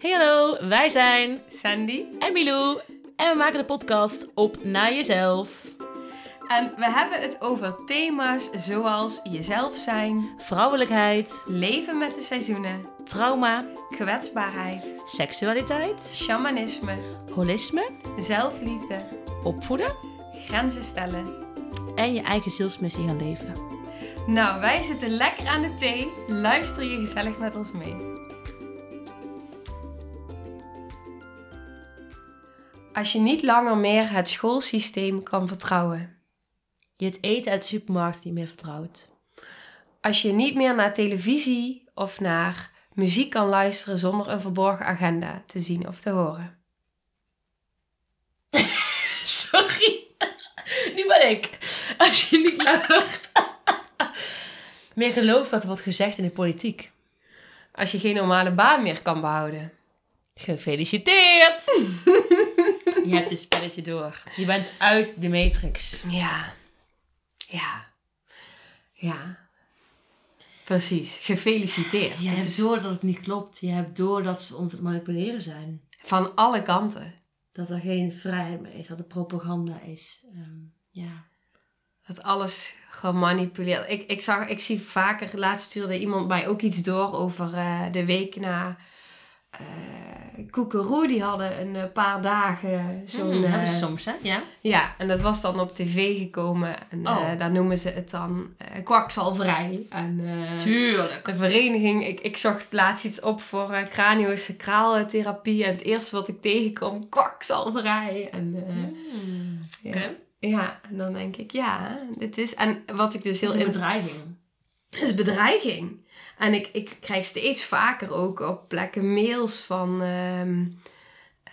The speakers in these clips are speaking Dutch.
Hey hallo, wij zijn Sandy. en Milou en we maken de podcast op naar jezelf. En we hebben het over thema's zoals jezelf zijn, Vrouwelijkheid, leven met de seizoenen, trauma, kwetsbaarheid, seksualiteit, shamanisme, holisme, zelfliefde, opvoeden grenzen stellen. en je eigen zielsmissie gaan leven. Nou, wij zitten lekker aan de thee. Luister je gezellig met ons mee. Als je niet langer meer het schoolsysteem kan vertrouwen. Je het eten uit de supermarkt niet meer vertrouwt. Als je niet meer naar televisie of naar muziek kan luisteren zonder een verborgen agenda te zien of te horen. Sorry, nu ben ik. Als je niet langer meer gelooft wat er wordt gezegd in de politiek. Als je geen normale baan meer kan behouden. Gefeliciteerd! je hebt het spelletje door. Je bent uit de matrix. Ja. Ja. Ja. Precies. Gefeliciteerd. Je Het hebt is door dat het niet klopt. Je hebt door dat ze ons het manipuleren zijn. van alle kanten. Dat er geen vrijheid meer is. Dat er propaganda is. Ehm, ja. Dat alles gemanipuleerd. Ik, ik, zag, ik zie vaker, laatst stuurde iemand mij ook iets door over eh, de week na eh Koekeroe. Die hadden een eh, paar dagen zo'n... Eh, hebben ze soms, hè? Ja. ja, en dat was dan op tv gekomen. En eh, Oh. daar noemen ze het dan eh kwakzalverij. En, eh, Tuurlijk. de vereniging, ik, ik zag laatst iets op voor uh, craniosacraaltherapie. En het eerste wat ik tegenkom, kwakzalverij. En eh, Hmm. ja. Ja, en dan denk ik, ja, dit is... En wat ik dus heel is een in- bedreiging. Is bedreiging. En ik, ik krijg steeds vaker ook op plekken mails van ehm, eh,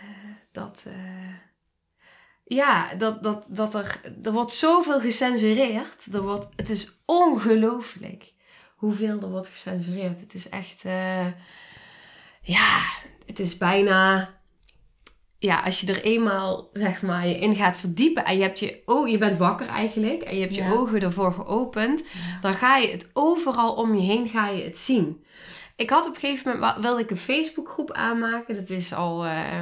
dat. eh, ja, dat, dat, dat er. Er wordt zoveel gecensureerd. Er wordt, het is ongelooflijk hoeveel er wordt gecensureerd. Het is echt. eh, ja, het is bijna. Ja, als je er eenmaal zeg maar je in gaat verdiepen en je hebt je oh, je bent wakker eigenlijk en je hebt je Ja. ogen ervoor geopend, dan ga je het overal om je heen ga je het zien. Ik had op een gegeven moment wilde ik een Facebookgroep aanmaken. Dat is al eh,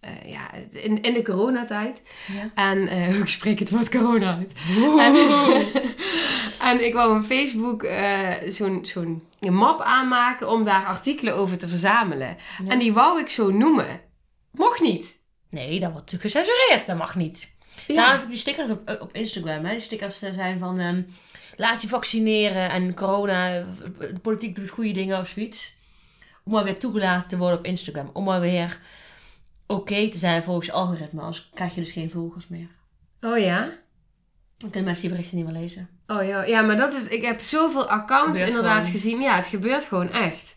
eh, ja, in, in de coronatijd. Ja. En eh, ik spreek het woord corona uit. En, en ik wou een Facebook zo'n zo'n map aanmaken om daar artikelen over te verzamelen. En die wou ik zo noemen. Mocht niet. Nee, dat wordt natuurlijk gecensureerd. Dat mag niet. Ja. Daarom heb ik die stickers op, op Instagram. Hè. Die stickers eh, zijn van... ehm, laat je vaccineren en corona... De politiek doet goede dingen of zoiets. Om maar weer toegelaten te worden op Instagram. Om maar weer oké te zijn volgens je algoritme. Anders krijg je dus geen volgers meer. Oh ja? Dan kunnen mensen die berichten niet meer lezen. Oh ja, ja, maar dat is. Ik heb zoveel accounts inderdaad gewoon. gezien. Ja, het gebeurt gewoon echt.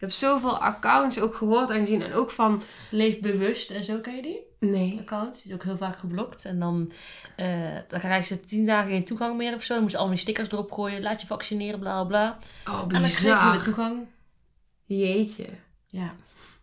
Ik heb zoveel accounts ook gehoord en gezien. En ook van. Leef bewust en zo, ken je die? Nee. account. Die is ook heel vaak geblokt. En dan, eh, dan krijgen ze tien dagen geen toegang meer of zo. Dan moeten ze allemaal die stickers erop gooien. Laat je vaccineren, bla bla bla. Oh, En dan krijg je weer bizar. toegang. Jeetje. Ja,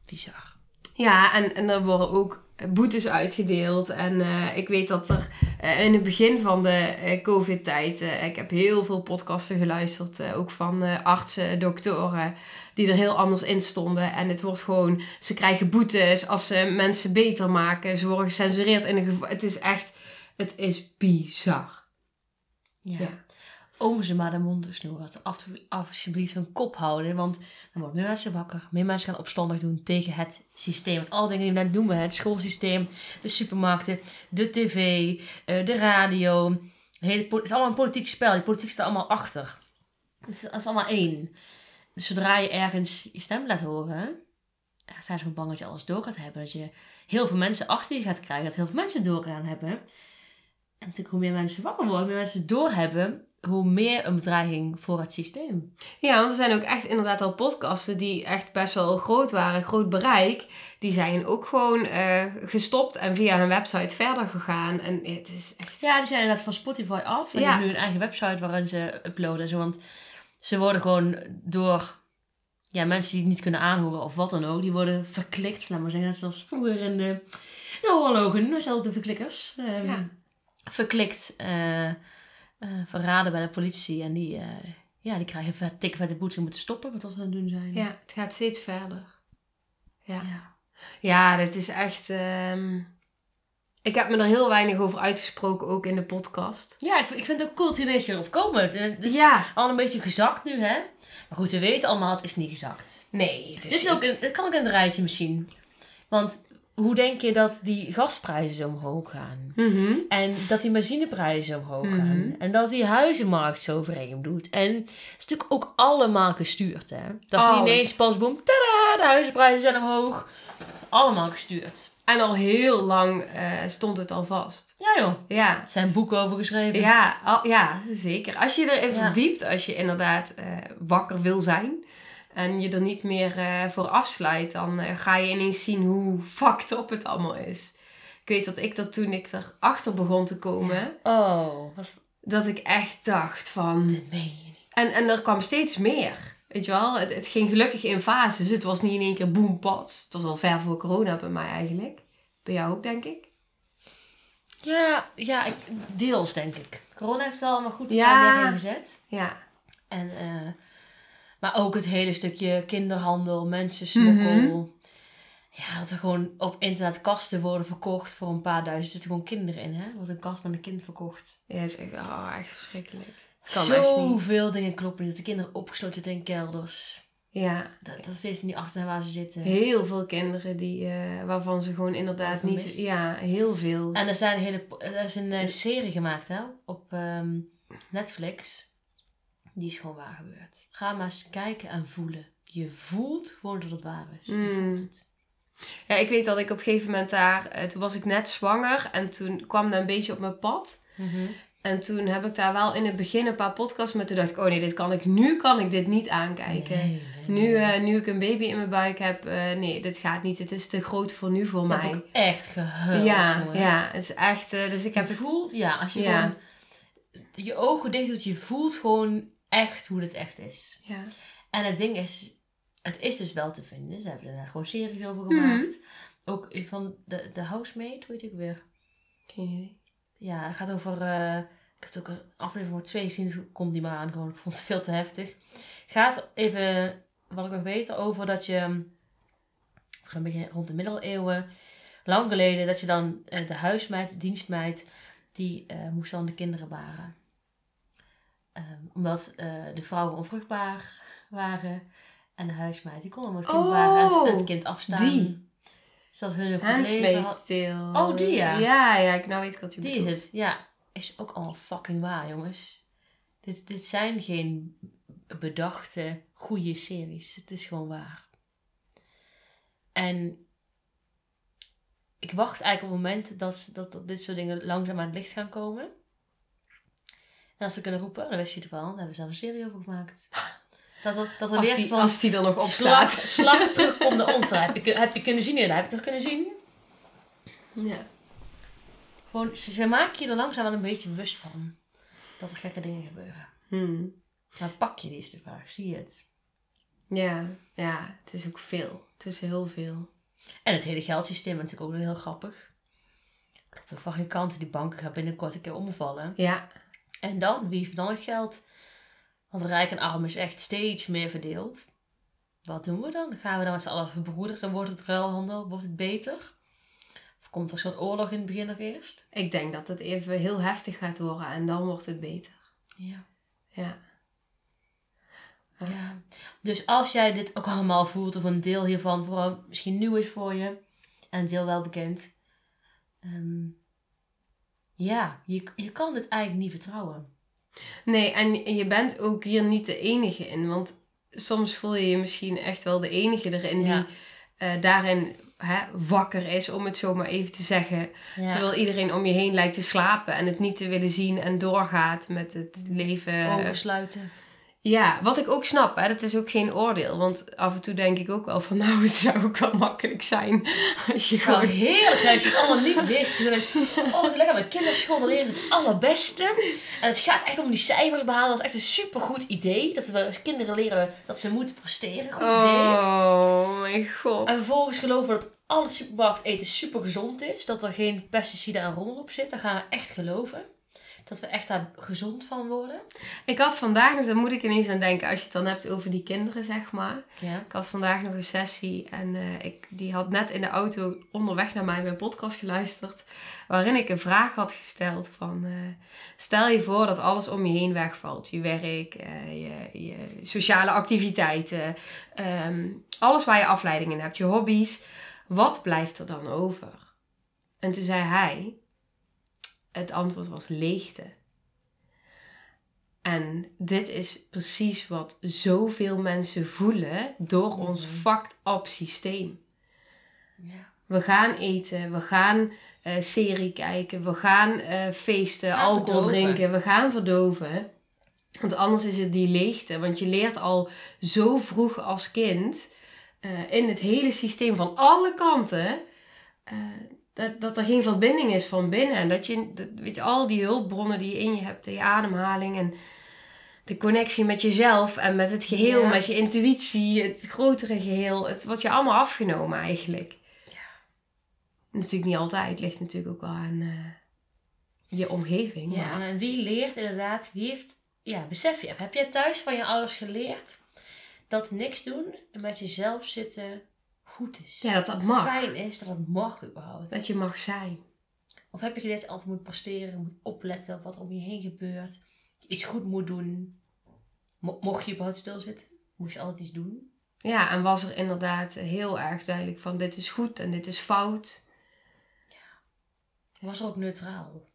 bizar. Ja, en, en er worden ook boetes uitgedeeld. En eh, ik weet dat er eh, in het begin van de eh, COVID-tijd. ik heb heel veel podcasten geluisterd. ook van artsen, doktoren. Die er heel anders in stonden. En het wordt gewoon. Ze krijgen boetes als ze mensen beter maken. Ze worden gecensureerd in een geval. Het is echt. Het is bizar. Ja. Ja. Om ze maar de mond te snoeren. Af, alsjeblieft hun kop houden. Want dan worden meer mensen wakker. Meer mensen gaan opstandig doen tegen het systeem. Want alle dingen die we net noemen. Het schoolsysteem, de supermarkten, de tv, eh, de radio. het is allemaal een politiek spel. Die politiek staat allemaal achter. Het is, allemaal één. Dus zodra je ergens je stem laat horen... zijn ze gewoon bang dat je alles door gaat hebben. Dat je heel veel mensen achter je gaat krijgen. Dat heel veel mensen door gaan hebben. En natuurlijk hoe meer mensen wakker worden, hoe meer mensen doorhebben, hoe meer een bedreiging voor het systeem. Ja, want er zijn ook echt inderdaad al podcasten die echt best wel groot waren, groot bereik. Die zijn ook gewoon eh, gestopt en via hun website verder gegaan. En het is echt. Ja, die zijn inderdaad van Spotify af. En die hebben nu een eigen website waarin ze uploaden zo. Want ze worden gewoon door ja, mensen die het niet kunnen aanhoren of wat dan ook, die worden verklikt. Laat maar zeggen, zoals vroeger in de, de oorlogen, dezelfde verklikkers. ehm, Ja. Verklikt, eh, eh, verraden bij de politie. En die, eh, ja, die krijgen vet, dikke vette boetes en moeten stoppen met wat ze aan het doen zijn. Ja, het gaat steeds verder. Ja. Ja, dit is echt... ehm, Ik heb me er heel weinig over uitgesproken, ook in de podcast. Ja, ik, ik vind het ook cool dat jullie deze hierop komen. Het is Ja. al een beetje gezakt nu, hè? Maar goed, we weten allemaal, het is niet gezakt. Nee, het Dit is is ook een, het kan ook in het rijtje misschien. Want hoe denk je dat die gasprijzen zo omhoog gaan? Mhm. En dat die benzineprijzen zo omhoog Mhm. gaan. En dat die huizenmarkt zo vreemd doet. En het is natuurlijk ook allemaal gestuurd, hè? Dat is niet Alles. ineens pas boem, tada, de huizenprijzen zijn omhoog. Het is allemaal gestuurd. En al heel lang eh, stond het al vast. Ja joh, Ja. er zijn boeken over geschreven. Ja, al- ja, zeker. Als je erin Ja. verdiept, als je inderdaad eh, wakker wil zijn en je er niet meer eh, voor afsluit, dan eh, ga je ineens zien hoe fucked up het allemaal is. Ik weet dat ik dat toen ik erachter begon te komen, Oh, was dat ik echt dacht van... dat meen je niet. En, en er kwam steeds meer. Weet je wel, het, het ging gelukkig in fases. Het was niet in één keer boem, pats. Het was al ver voor corona bij mij eigenlijk. Bij jou ook, denk ik. Ja, ja ik, deels denk ik. Corona heeft het allemaal goed Ja. ingezet. Ja. En, eh, maar ook het hele stukje kinderhandel, mensensmokkel. Ja, dat er gewoon op internet kasten worden verkocht voor een paar duizend. Er zitten gewoon kinderen in, hè? Wordt een kast met een kind verkocht. Ja, het is echt, oh, echt verschrikkelijk. Het kan echt niet. Zoveel dingen kloppen niet. Dat de kinderen opgesloten zitten in kelders. Ja, Dat, dat steeds niet achter waar ze zitten. heel veel kinderen die, eh, waarvan ze gewoon inderdaad niet... Ja, heel veel. En er, zijn hele, er is een eh, serie gemaakt, hè? Op ehm, Netflix. Die is gewoon waar gebeurd. Ga maar eens kijken en voelen. Je voelt gewoon dat het waar is. Je Mm. voelt het. Ja, ik weet dat ik op een gegeven moment daar... eh, toen was ik net zwanger en toen kwam dat een beetje op mijn pad. Mhm. En toen heb ik daar wel in het begin een paar podcasts met. Toen dacht ik, oh nee, dit kan ik, nu kan ik dit niet aankijken. Nee, nee, Nu, eh, nu ik een baby in mijn buik heb, eh, nee, dit gaat niet. Het is te groot voor nu voor Ik heb mij. ook echt gehuild, ja, ja, het is echt. dus ik heb je het. voelt, ja, als je Ja. gewoon je ogen dicht doet, je voelt gewoon echt hoe het echt is. Ja. En het ding is, het is dus wel te vinden. Ze hebben er gewoon series over Mhm. gemaakt. Ook van de, de Housemate, weet ik weer. Geen idee. Ja, het gaat over. eh, ik heb het ook een aflevering voor twee gezien, dus komt die maar aan. Gewoon, ik vond het veel te heftig. Gaat even, wat ik nog weet, over dat je. volgens mij Een beetje rond de middeleeuwen. Lang geleden, dat je dan eh, de huismeid, de dienstmeid, die eh, moest dan de kinderen baren. Ehm, omdat eh, de vrouwen onvruchtbaar waren. En de huismeid, die kon dan het kind Oh, baren en het, kind afstaan. die. Dus dat hun een had. Handmaid's Tale. Oh, die, ja. Ja, ja, ik nou weet ik wat je Die bedoelt. is het, ja. Is ook allemaal fucking waar, jongens. Dit, dit zijn geen bedachte, goede series. Het is gewoon waar. En ik wacht eigenlijk op het moment dat, dat, dat dit soort dingen langzaam aan het licht gaan komen. En als ze kunnen roepen, dan wist je ervan. Daar hebben we zelf een serie over gemaakt. Dat, dat, dat er Als weer die, van als die er nog op slag, staat. slag terugkomt naar ons. Heb je, heb je kunnen zien? Ja, heb je toch kunnen zien? Ja. Gewoon, ze, ze maken je er langzaam wel een beetje bewust van. Dat er gekke dingen gebeuren. Hmm. Maar pak je die is de vraag. Zie je het? ja, ja, het is ook veel. Het is heel veel. En het hele geldsysteem is natuurlijk ook nog heel grappig. Ook van geen kant. Die banken gaan binnenkort een keer omvallen. Ja, En dan? Wie heeft dan het geld? Want rijk en arm is echt steeds meer verdeeld. Wat doen we dan? Gaan we dan met z'n allen verbroederen? Wordt het ruilhandel? Wordt het beter? Of komt er een soort oorlog in het begin nog eerst? ik denk dat het even heel heftig gaat worden en dan wordt het beter. Ja. Ja. Ja. Ja. Dus als jij dit ook allemaal voelt, of een deel hiervan vooral misschien nieuw is voor je, en een deel wel bekend. ehm, ja, je, je kan dit eigenlijk niet vertrouwen. Nee, en en je bent ook hier niet de enige in. Want soms voel je je misschien echt wel de enige erin Ja. die eh, daarin hè, wakker is, om het zo maar even te zeggen. Ja. Terwijl iedereen om je heen lijkt te slapen en het niet te willen zien en doorgaat met het leven. Ogen sluiten. Ja, wat ik ook snap, hè, dat is ook geen oordeel. Want af en toe denk ik ook wel van, nou, het zou ook wel makkelijk zijn als je Het zou gewoon... heerlijk zijn als je het allemaal niet wist. Je denkt, oh, wat lekker met kinderschool, dan leren ze het allerbeste. En het gaat echt om die cijfers behalen. Dat is echt een supergoed idee. Dat we als kinderen leren dat ze moeten presteren. Goed idee. Oh, mijn god. En vervolgens geloven we dat al het supermarkt eten super gezond is. Dat er geen pesticiden en rommel op zit. Dat gaan we echt geloven. Dat we echt daar gezond van worden. Ik had vandaag nog, daar moet ik ineens aan denken, als je het dan hebt over die kinderen, zeg maar. Ja. Ik had vandaag nog een sessie en eh, ik, die had net in de auto onderweg naar mij mijn podcast geluisterd. Waarin ik een vraag had gesteld van, eh, stel je voor dat alles om je heen wegvalt. Je werk, eh, je, je sociale activiteiten, ehm, alles waar je afleiding in hebt, je hobby's. Wat blijft er dan over? En toen zei hij, het antwoord was leegte. En dit is precies wat zoveel mensen voelen door ons Mhm. fucked up systeem. ja. We gaan eten, we gaan eh, serie kijken, we gaan eh, feesten, Gaan alcohol verdoven. drinken, we gaan verdoven. Want anders is het die leegte. Want je leert al zo vroeg als kind eh, in het hele systeem van alle kanten dat, dat er geen verbinding is van binnen. En dat je, dat, weet je, al die hulpbronnen die je in je hebt, je ademhaling en de connectie met jezelf en met het geheel, Ja. met je intuïtie, het grotere geheel, het wordt je allemaal afgenomen eigenlijk. Natuurlijk niet altijd, ligt natuurlijk ook wel aan eh, je omgeving. Ja, maar- en wie leert inderdaad, wie heeft, ja, besef je, heb jij thuis van je ouders geleerd dat niks doen en met jezelf zitten goed is? ja, dat dat mag. Fijn is, dat het mag überhaupt. Dat je mag zijn. Of heb je geleerd dat je altijd moet presteren, moet opletten op wat er om je heen gebeurt, iets goed moet doen? Mo- mocht je überhaupt stilzitten? Moest je altijd iets doen? Ja, en was er inderdaad heel erg duidelijk van dit is goed en dit is fout. Was er ook neutraal?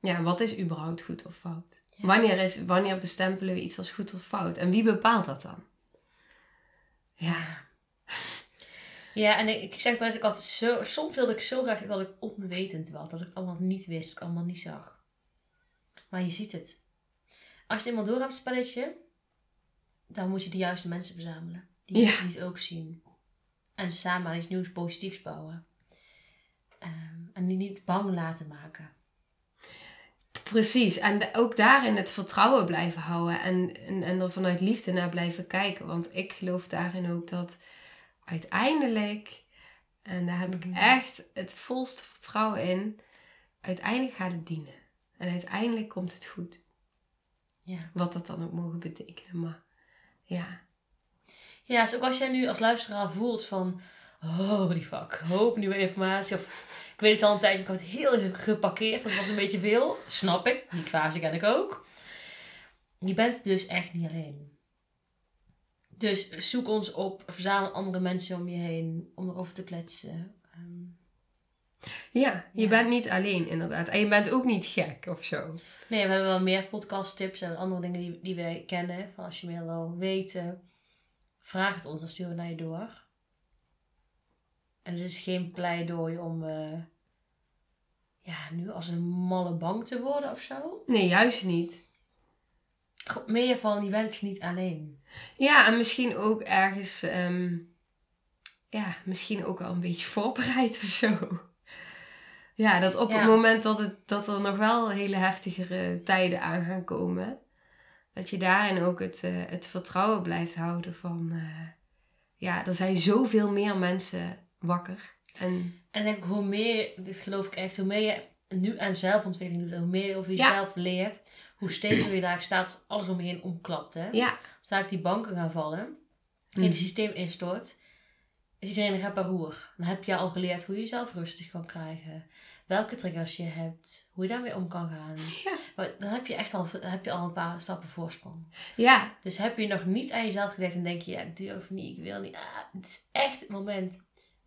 Ja, wat is überhaupt goed of fout? Ja. Wanneer, is, wanneer bestempelen we iets als goed of fout? En wie bepaalt dat dan? Ja, Ja, en ik, ik zeg wel eens, ik had zo, soms wilde ik zo graag dat ik onwetend was. Dat ik allemaal niet wist, dat ik allemaal niet zag. Maar je ziet het. Als je het eenmaal door hebt, het spelletje, dan moet je de juiste mensen verzamelen. Die, Ja. het ook zien. En samen aan iets nieuws positiefs bouwen. Ehm, en die niet bang laten maken. precies. En ook daarin het vertrouwen blijven houden en, en, en er vanuit liefde naar blijven kijken. Want ik geloof daarin ook dat uiteindelijk, en daar heb ik Mhm. echt het volste vertrouwen in, uiteindelijk gaat het dienen. En uiteindelijk komt het goed. Ja. Wat dat dan ook mogen betekenen. Maar ja, Ja, dus ook als jij nu als luisteraar voelt van... Oh, die fuck. Hoop nieuwe informatie. Of ik weet het al een tijdje, ik had het heel geparkeerd. Dat was een beetje veel. Snap ik. Die fase ken ik ook. Je bent dus echt niet alleen. Dus zoek ons op. Verzamel andere mensen om je heen. Om erover te kletsen. Ehm, ja je Ja. bent niet alleen inderdaad. En je bent ook niet gek of zo. nee, we hebben wel meer podcast tips en andere dingen die, die wij kennen. Van als je meer wil weten. Vraag het ons, dan sturen we naar je door. En het is geen pleidooi om eh, ja, nu als een malle bang te worden of zo. Nee, juist niet. Gewoon Meer van, je bent niet alleen. Ja, en misschien ook ergens, ehm, ja, misschien ook wel een beetje voorbereid of zo. Ja, dat op Ja. het moment dat, het, dat er nog wel hele heftigere tijden aan gaan komen, dat je daarin ook het, eh, het vertrouwen blijft houden van, eh, ja, er zijn zoveel meer mensen wakker. En En ik hoe meer, dit geloof ik echt, hoe meer je nu aan zelfontwikkeling doet, hoe meer je over Ja. jezelf leert, hoe steviger je daar staat als alles om je heen omklapt. Hè? ja, daar die banken gaan vallen, en Mhm. het systeem instort, is iedereen een reparoer. Dan heb je al geleerd hoe je jezelf rustig kan krijgen. Welke triggers je hebt, hoe je daarmee om kan gaan. Ja. Dan heb je echt al, heb je al een paar stappen voorsprong. ja, Dus heb je nog niet aan jezelf gedacht en denk je, ja, ik durf niet, ik wil niet. Ah, het is echt het moment.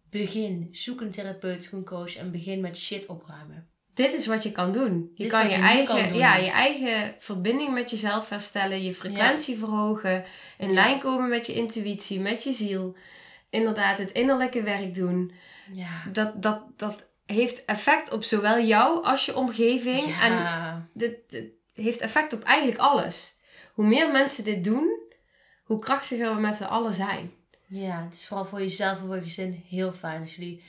Begin. Zoek een therapeut, zoek een coach en begin met shit opruimen. Dit is wat je kan doen. Je Dit kan je, eigen, kan. Ja, je eigen verbinding met jezelf herstellen, je frequentie verhogen, in lijn komen met je intuïtie, met je ziel. Inderdaad, het innerlijke werk doen. Ja. Dat, dat, dat heeft effect op zowel jou als je omgeving. En dit heeft effect op eigenlijk alles. Hoe meer mensen dit doen, hoe krachtiger we met z'n allen zijn. ja, het is vooral voor jezelf en voor je gezin heel fijn als jullie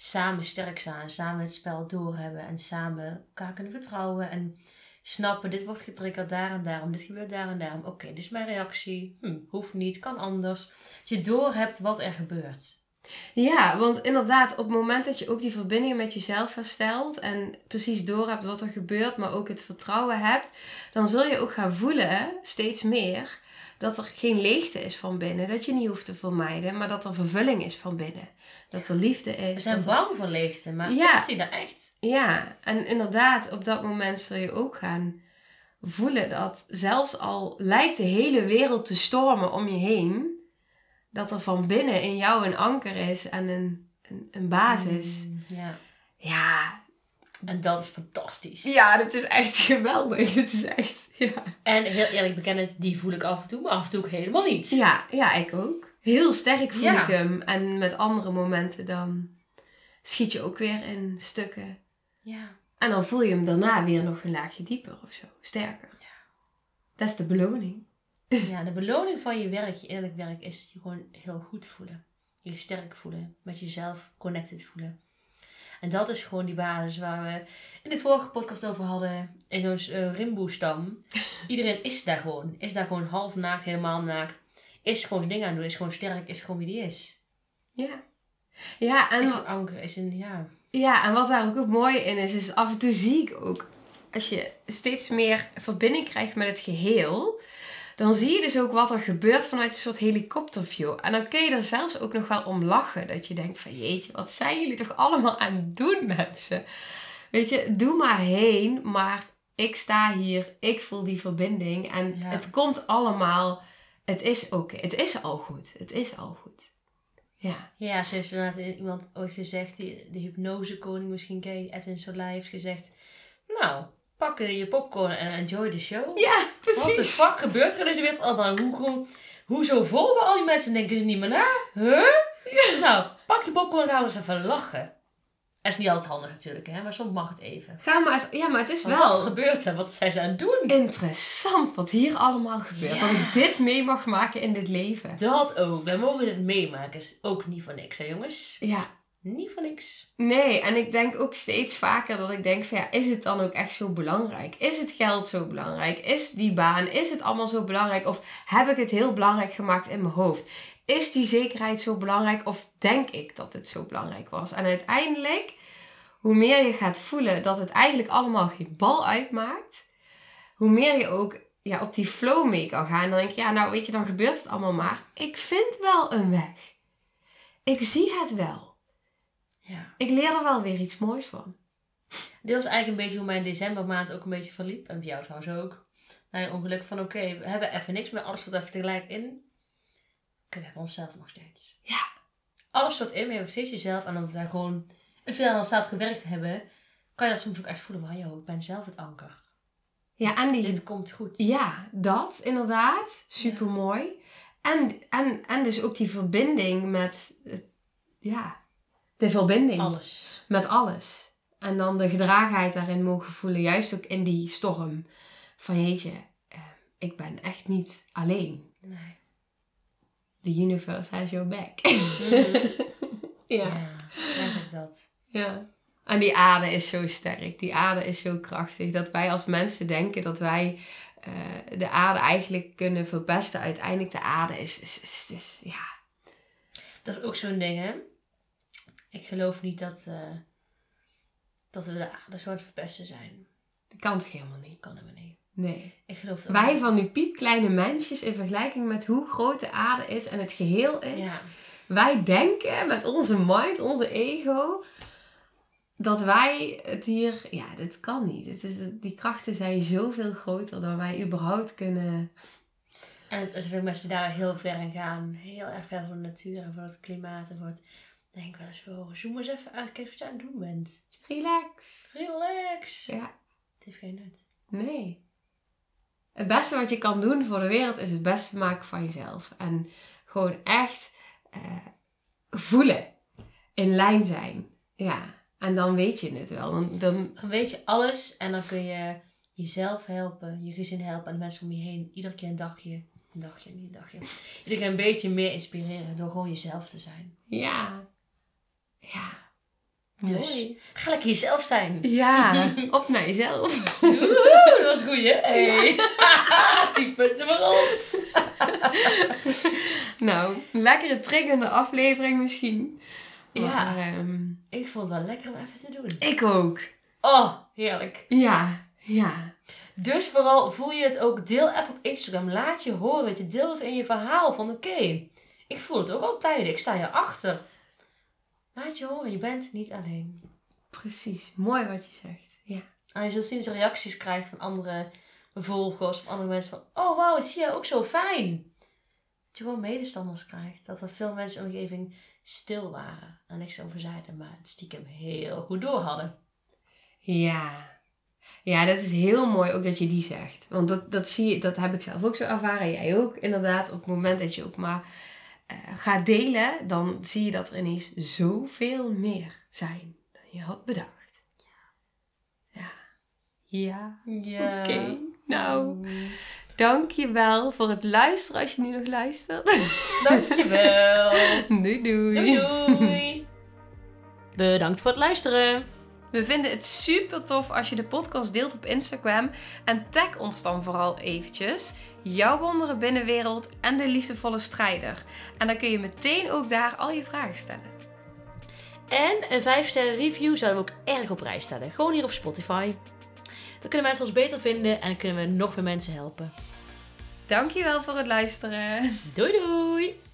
samen sterk staan, samen het spel doorhebben en samen elkaar kunnen vertrouwen en snappen, dit wordt getriggerd daar en daarom, dit gebeurt daar en daarom. Oké, dit is mijn reactie. Hm, hoeft niet, kan anders. Als je doorhebt wat er gebeurt. Ja, want inderdaad, op het moment dat je ook die verbinding met jezelf herstelt en precies doorhebt wat er gebeurt, maar ook het vertrouwen hebt, dan zul je ook gaan voelen, steeds meer, dat er geen leegte is van binnen. Dat je niet hoeft te vermijden, maar dat er vervulling is van binnen. Dat er liefde is. We zijn er- bang voor leegte, maar Ja. is die er echt? Ja, en inderdaad, op dat moment zul je ook gaan voelen dat zelfs al lijkt de hele wereld te stormen om je heen, dat er van binnen in jou een anker is en een, een, een basis. Mm, ja. Ja, En dat is fantastisch. ja, dat is echt geweldig. Dat is echt, ja. En heel eerlijk bekend, die voel ik af en toe, maar af en toe ook helemaal niet. Ja, ja, ik ook. Heel sterk voel Ja. ik hem. En met andere momenten dan schiet je ook weer in stukken. Ja. En dan voel je hem daarna weer nog een laagje dieper of zo. Sterker. Ja. Dat is de beloning. Ja, de beloning van je werk, je innerlijk werk, is je gewoon heel goed voelen. Je sterk voelen. Met jezelf connected voelen. En dat is gewoon die basis waar we in de vorige podcast over hadden. In zo'n uh, rimboe-stam. Iedereen is daar gewoon. Is daar gewoon half naakt, helemaal naakt. Is gewoon zijn ding aan het doen. Is gewoon sterk. Is gewoon wie die is. Ja. Ja, en Is een anker. Is een, ja. Ja, en wat daar ook, ook mooi in is, is af en toe zie ik ook, als je steeds meer verbinding krijgt met het geheel, dan zie je dus ook wat er gebeurt vanuit een soort helikopterview. En dan kun je er zelfs ook nog wel om lachen, dat je denkt van jeetje, wat zijn jullie toch allemaal aan het doen mensen? Weet je, doe maar heen, maar ik sta hier, ik voel die verbinding en Ja. het komt allemaal, het is oké, het is al goed, het is al goed. Ja. Ja, ze heeft inderdaad iemand ooit gezegd, die, de hypnosekoning misschien ken je, Edwin heeft gezegd, nou, pak je popcorn en enjoy the show. Ja, Wat de fuck gebeurt er in deze wereld allemaal? Hoe, hoe, hoezo volgen al die mensen en denken ze niet meer na? Huh? Nou, pak je popcorn en gaan we eens even lachen. Dat is niet altijd handig natuurlijk, hè? maar soms mag het even. Ga maar eens, ja, maar het is Maar wel... Wat gebeurt er? Wat zijn ze aan het doen? interessant wat hier allemaal gebeurt. Ja. Dat ik dit mee mag maken in dit leven. Dat ook. Wij mogen dit meemaken. Is ook niet voor niks, hè jongens? Ja, Niet voor niks. nee. En ik denk ook steeds vaker dat ik denk van ja, is het dan ook echt zo belangrijk? Is het geld zo belangrijk? Is die baan, is het allemaal zo belangrijk? Of heb ik het heel belangrijk gemaakt in mijn hoofd? Is die zekerheid zo belangrijk of denk ik dat het zo belangrijk was? En uiteindelijk, hoe meer je gaat voelen dat het eigenlijk allemaal geen bal uitmaakt, hoe meer je ook ja, op die flow mee kan gaan. Dan denk je, ja, nou weet je, dan gebeurt het allemaal maar. Ik vind wel een weg. Ik zie het wel. Ja. Ik leer er wel weer iets moois van. Dit was eigenlijk een beetje hoe mijn decembermaand ook een beetje verliep. En bij jou trouwens ook. Je ongeluk van oké, we hebben even niks meer. Alles wordt even tegelijk in. Oké, we hebben onszelf nog steeds. Ja. Alles stort in. We hebben steeds jezelf. En omdat we daar gewoon veel aan onszelf gewerkt hebben. Kan je dat soms ook echt voelen. Maar joh, ik ben zelf het anker. Ja, en die... Dit komt goed. Ja, dat inderdaad. Super mooi. En, en, en dus ook die verbinding met... het- Ja, de verbinding Alles. met alles. En dan de gedragenheid daarin mogen voelen. Juist ook in die storm. Van jeetje, eh, ik ben echt niet alleen. Nee. The universe has your back. Ja. Ja, eigenlijk dat. Ja. En die aarde is zo sterk. Die aarde is zo krachtig. Dat wij als mensen denken dat wij eh, de aarde eigenlijk kunnen verpesten. Uiteindelijk de aarde is, is, is, is- ja. Dat is ook zo'n ding, hè? Ik geloof niet dat, eh, dat we de aarde zo aan het verpesten zijn. Dat kan toch helemaal niet? Dat kan helemaal niet. Nee. Ik geloof dat Wij van die piepkleine mensjes in vergelijking met hoe groot de aarde is en het geheel is. Ja. Wij denken met onze mind, onze ego, dat wij het hier... Ja, dit kan niet. Het is, die krachten zijn zoveel groter dan wij überhaupt kunnen... En er mensen daar heel ver in gaan, heel erg ver voor de natuur en voor het klimaat en voor het... Denk wel eens, wow, zoom eens even uit, kijk wat je aan het doen bent. Relax. Relax. Ja. Het heeft geen nut. Nee. Het beste wat je kan doen voor de wereld is het beste maken van jezelf. En gewoon echt eh, voelen. In lijn zijn. Ja. En dan weet je het wel. Dan, dan, Dan weet je alles en dan kun je jezelf helpen, je gezin helpen en de mensen om je heen. Iedere keer een dagje, een dagje, niet een dagje. Iedere keer een beetje meer inspireren door gewoon jezelf te zijn. ja. Ja. Dus Mooi. ga lekker jezelf zijn. Ja. Op naar jezelf. Oeh, dat was goed, hè? Hey. 10 punten voor ons. Nou, een lekkere triggende aflevering misschien. Ja. Ehm, Ik vond het wel lekker om even te doen. ik ook. Oh, heerlijk. Ja, ja. Dus vooral voel je het ook, deel even op Instagram. Laat je horen, weet je, deel eens in je verhaal van oké, ik voel het ook altijd, ik sta je achter. Laat je horen, je bent niet alleen. Precies. Mooi wat je zegt. Ja. En je zult zien dat je reacties krijgt van andere volgers, van andere mensen van, oh wauw, het zie je ook zo fijn. Dat je gewoon medestanders krijgt. Dat er veel mensen in de omgeving stil waren en niks over zeiden, maar het stiekem heel goed door hadden. Ja. Ja, dat is heel mooi ook dat je die zegt. Want dat, dat zie je, dat heb ik zelf ook zo ervaren. Jij ook inderdaad. Op het moment dat je ook maar gaat delen, dan zie je dat er ineens zoveel meer zijn dan je had bedacht. Ja. Ja. Ja. Oké. Nou, dankjewel voor het luisteren als je nu nog luistert. Dankjewel. doei doei. Doei doei. Bedankt voor het luisteren. We vinden het super tof als je de podcast deelt op Instagram. En tag ons dan vooral eventjes. Jouw wondere binnenwereld en de liefdevolle strijder. En dan kun je meteen ook daar al je vragen stellen. En een 5 sterren review zouden we ook erg op prijs stellen. Gewoon hier op Spotify. Dan kunnen mensen ons beter vinden en kunnen we nog meer mensen helpen. Dankjewel voor het luisteren. Doei doei!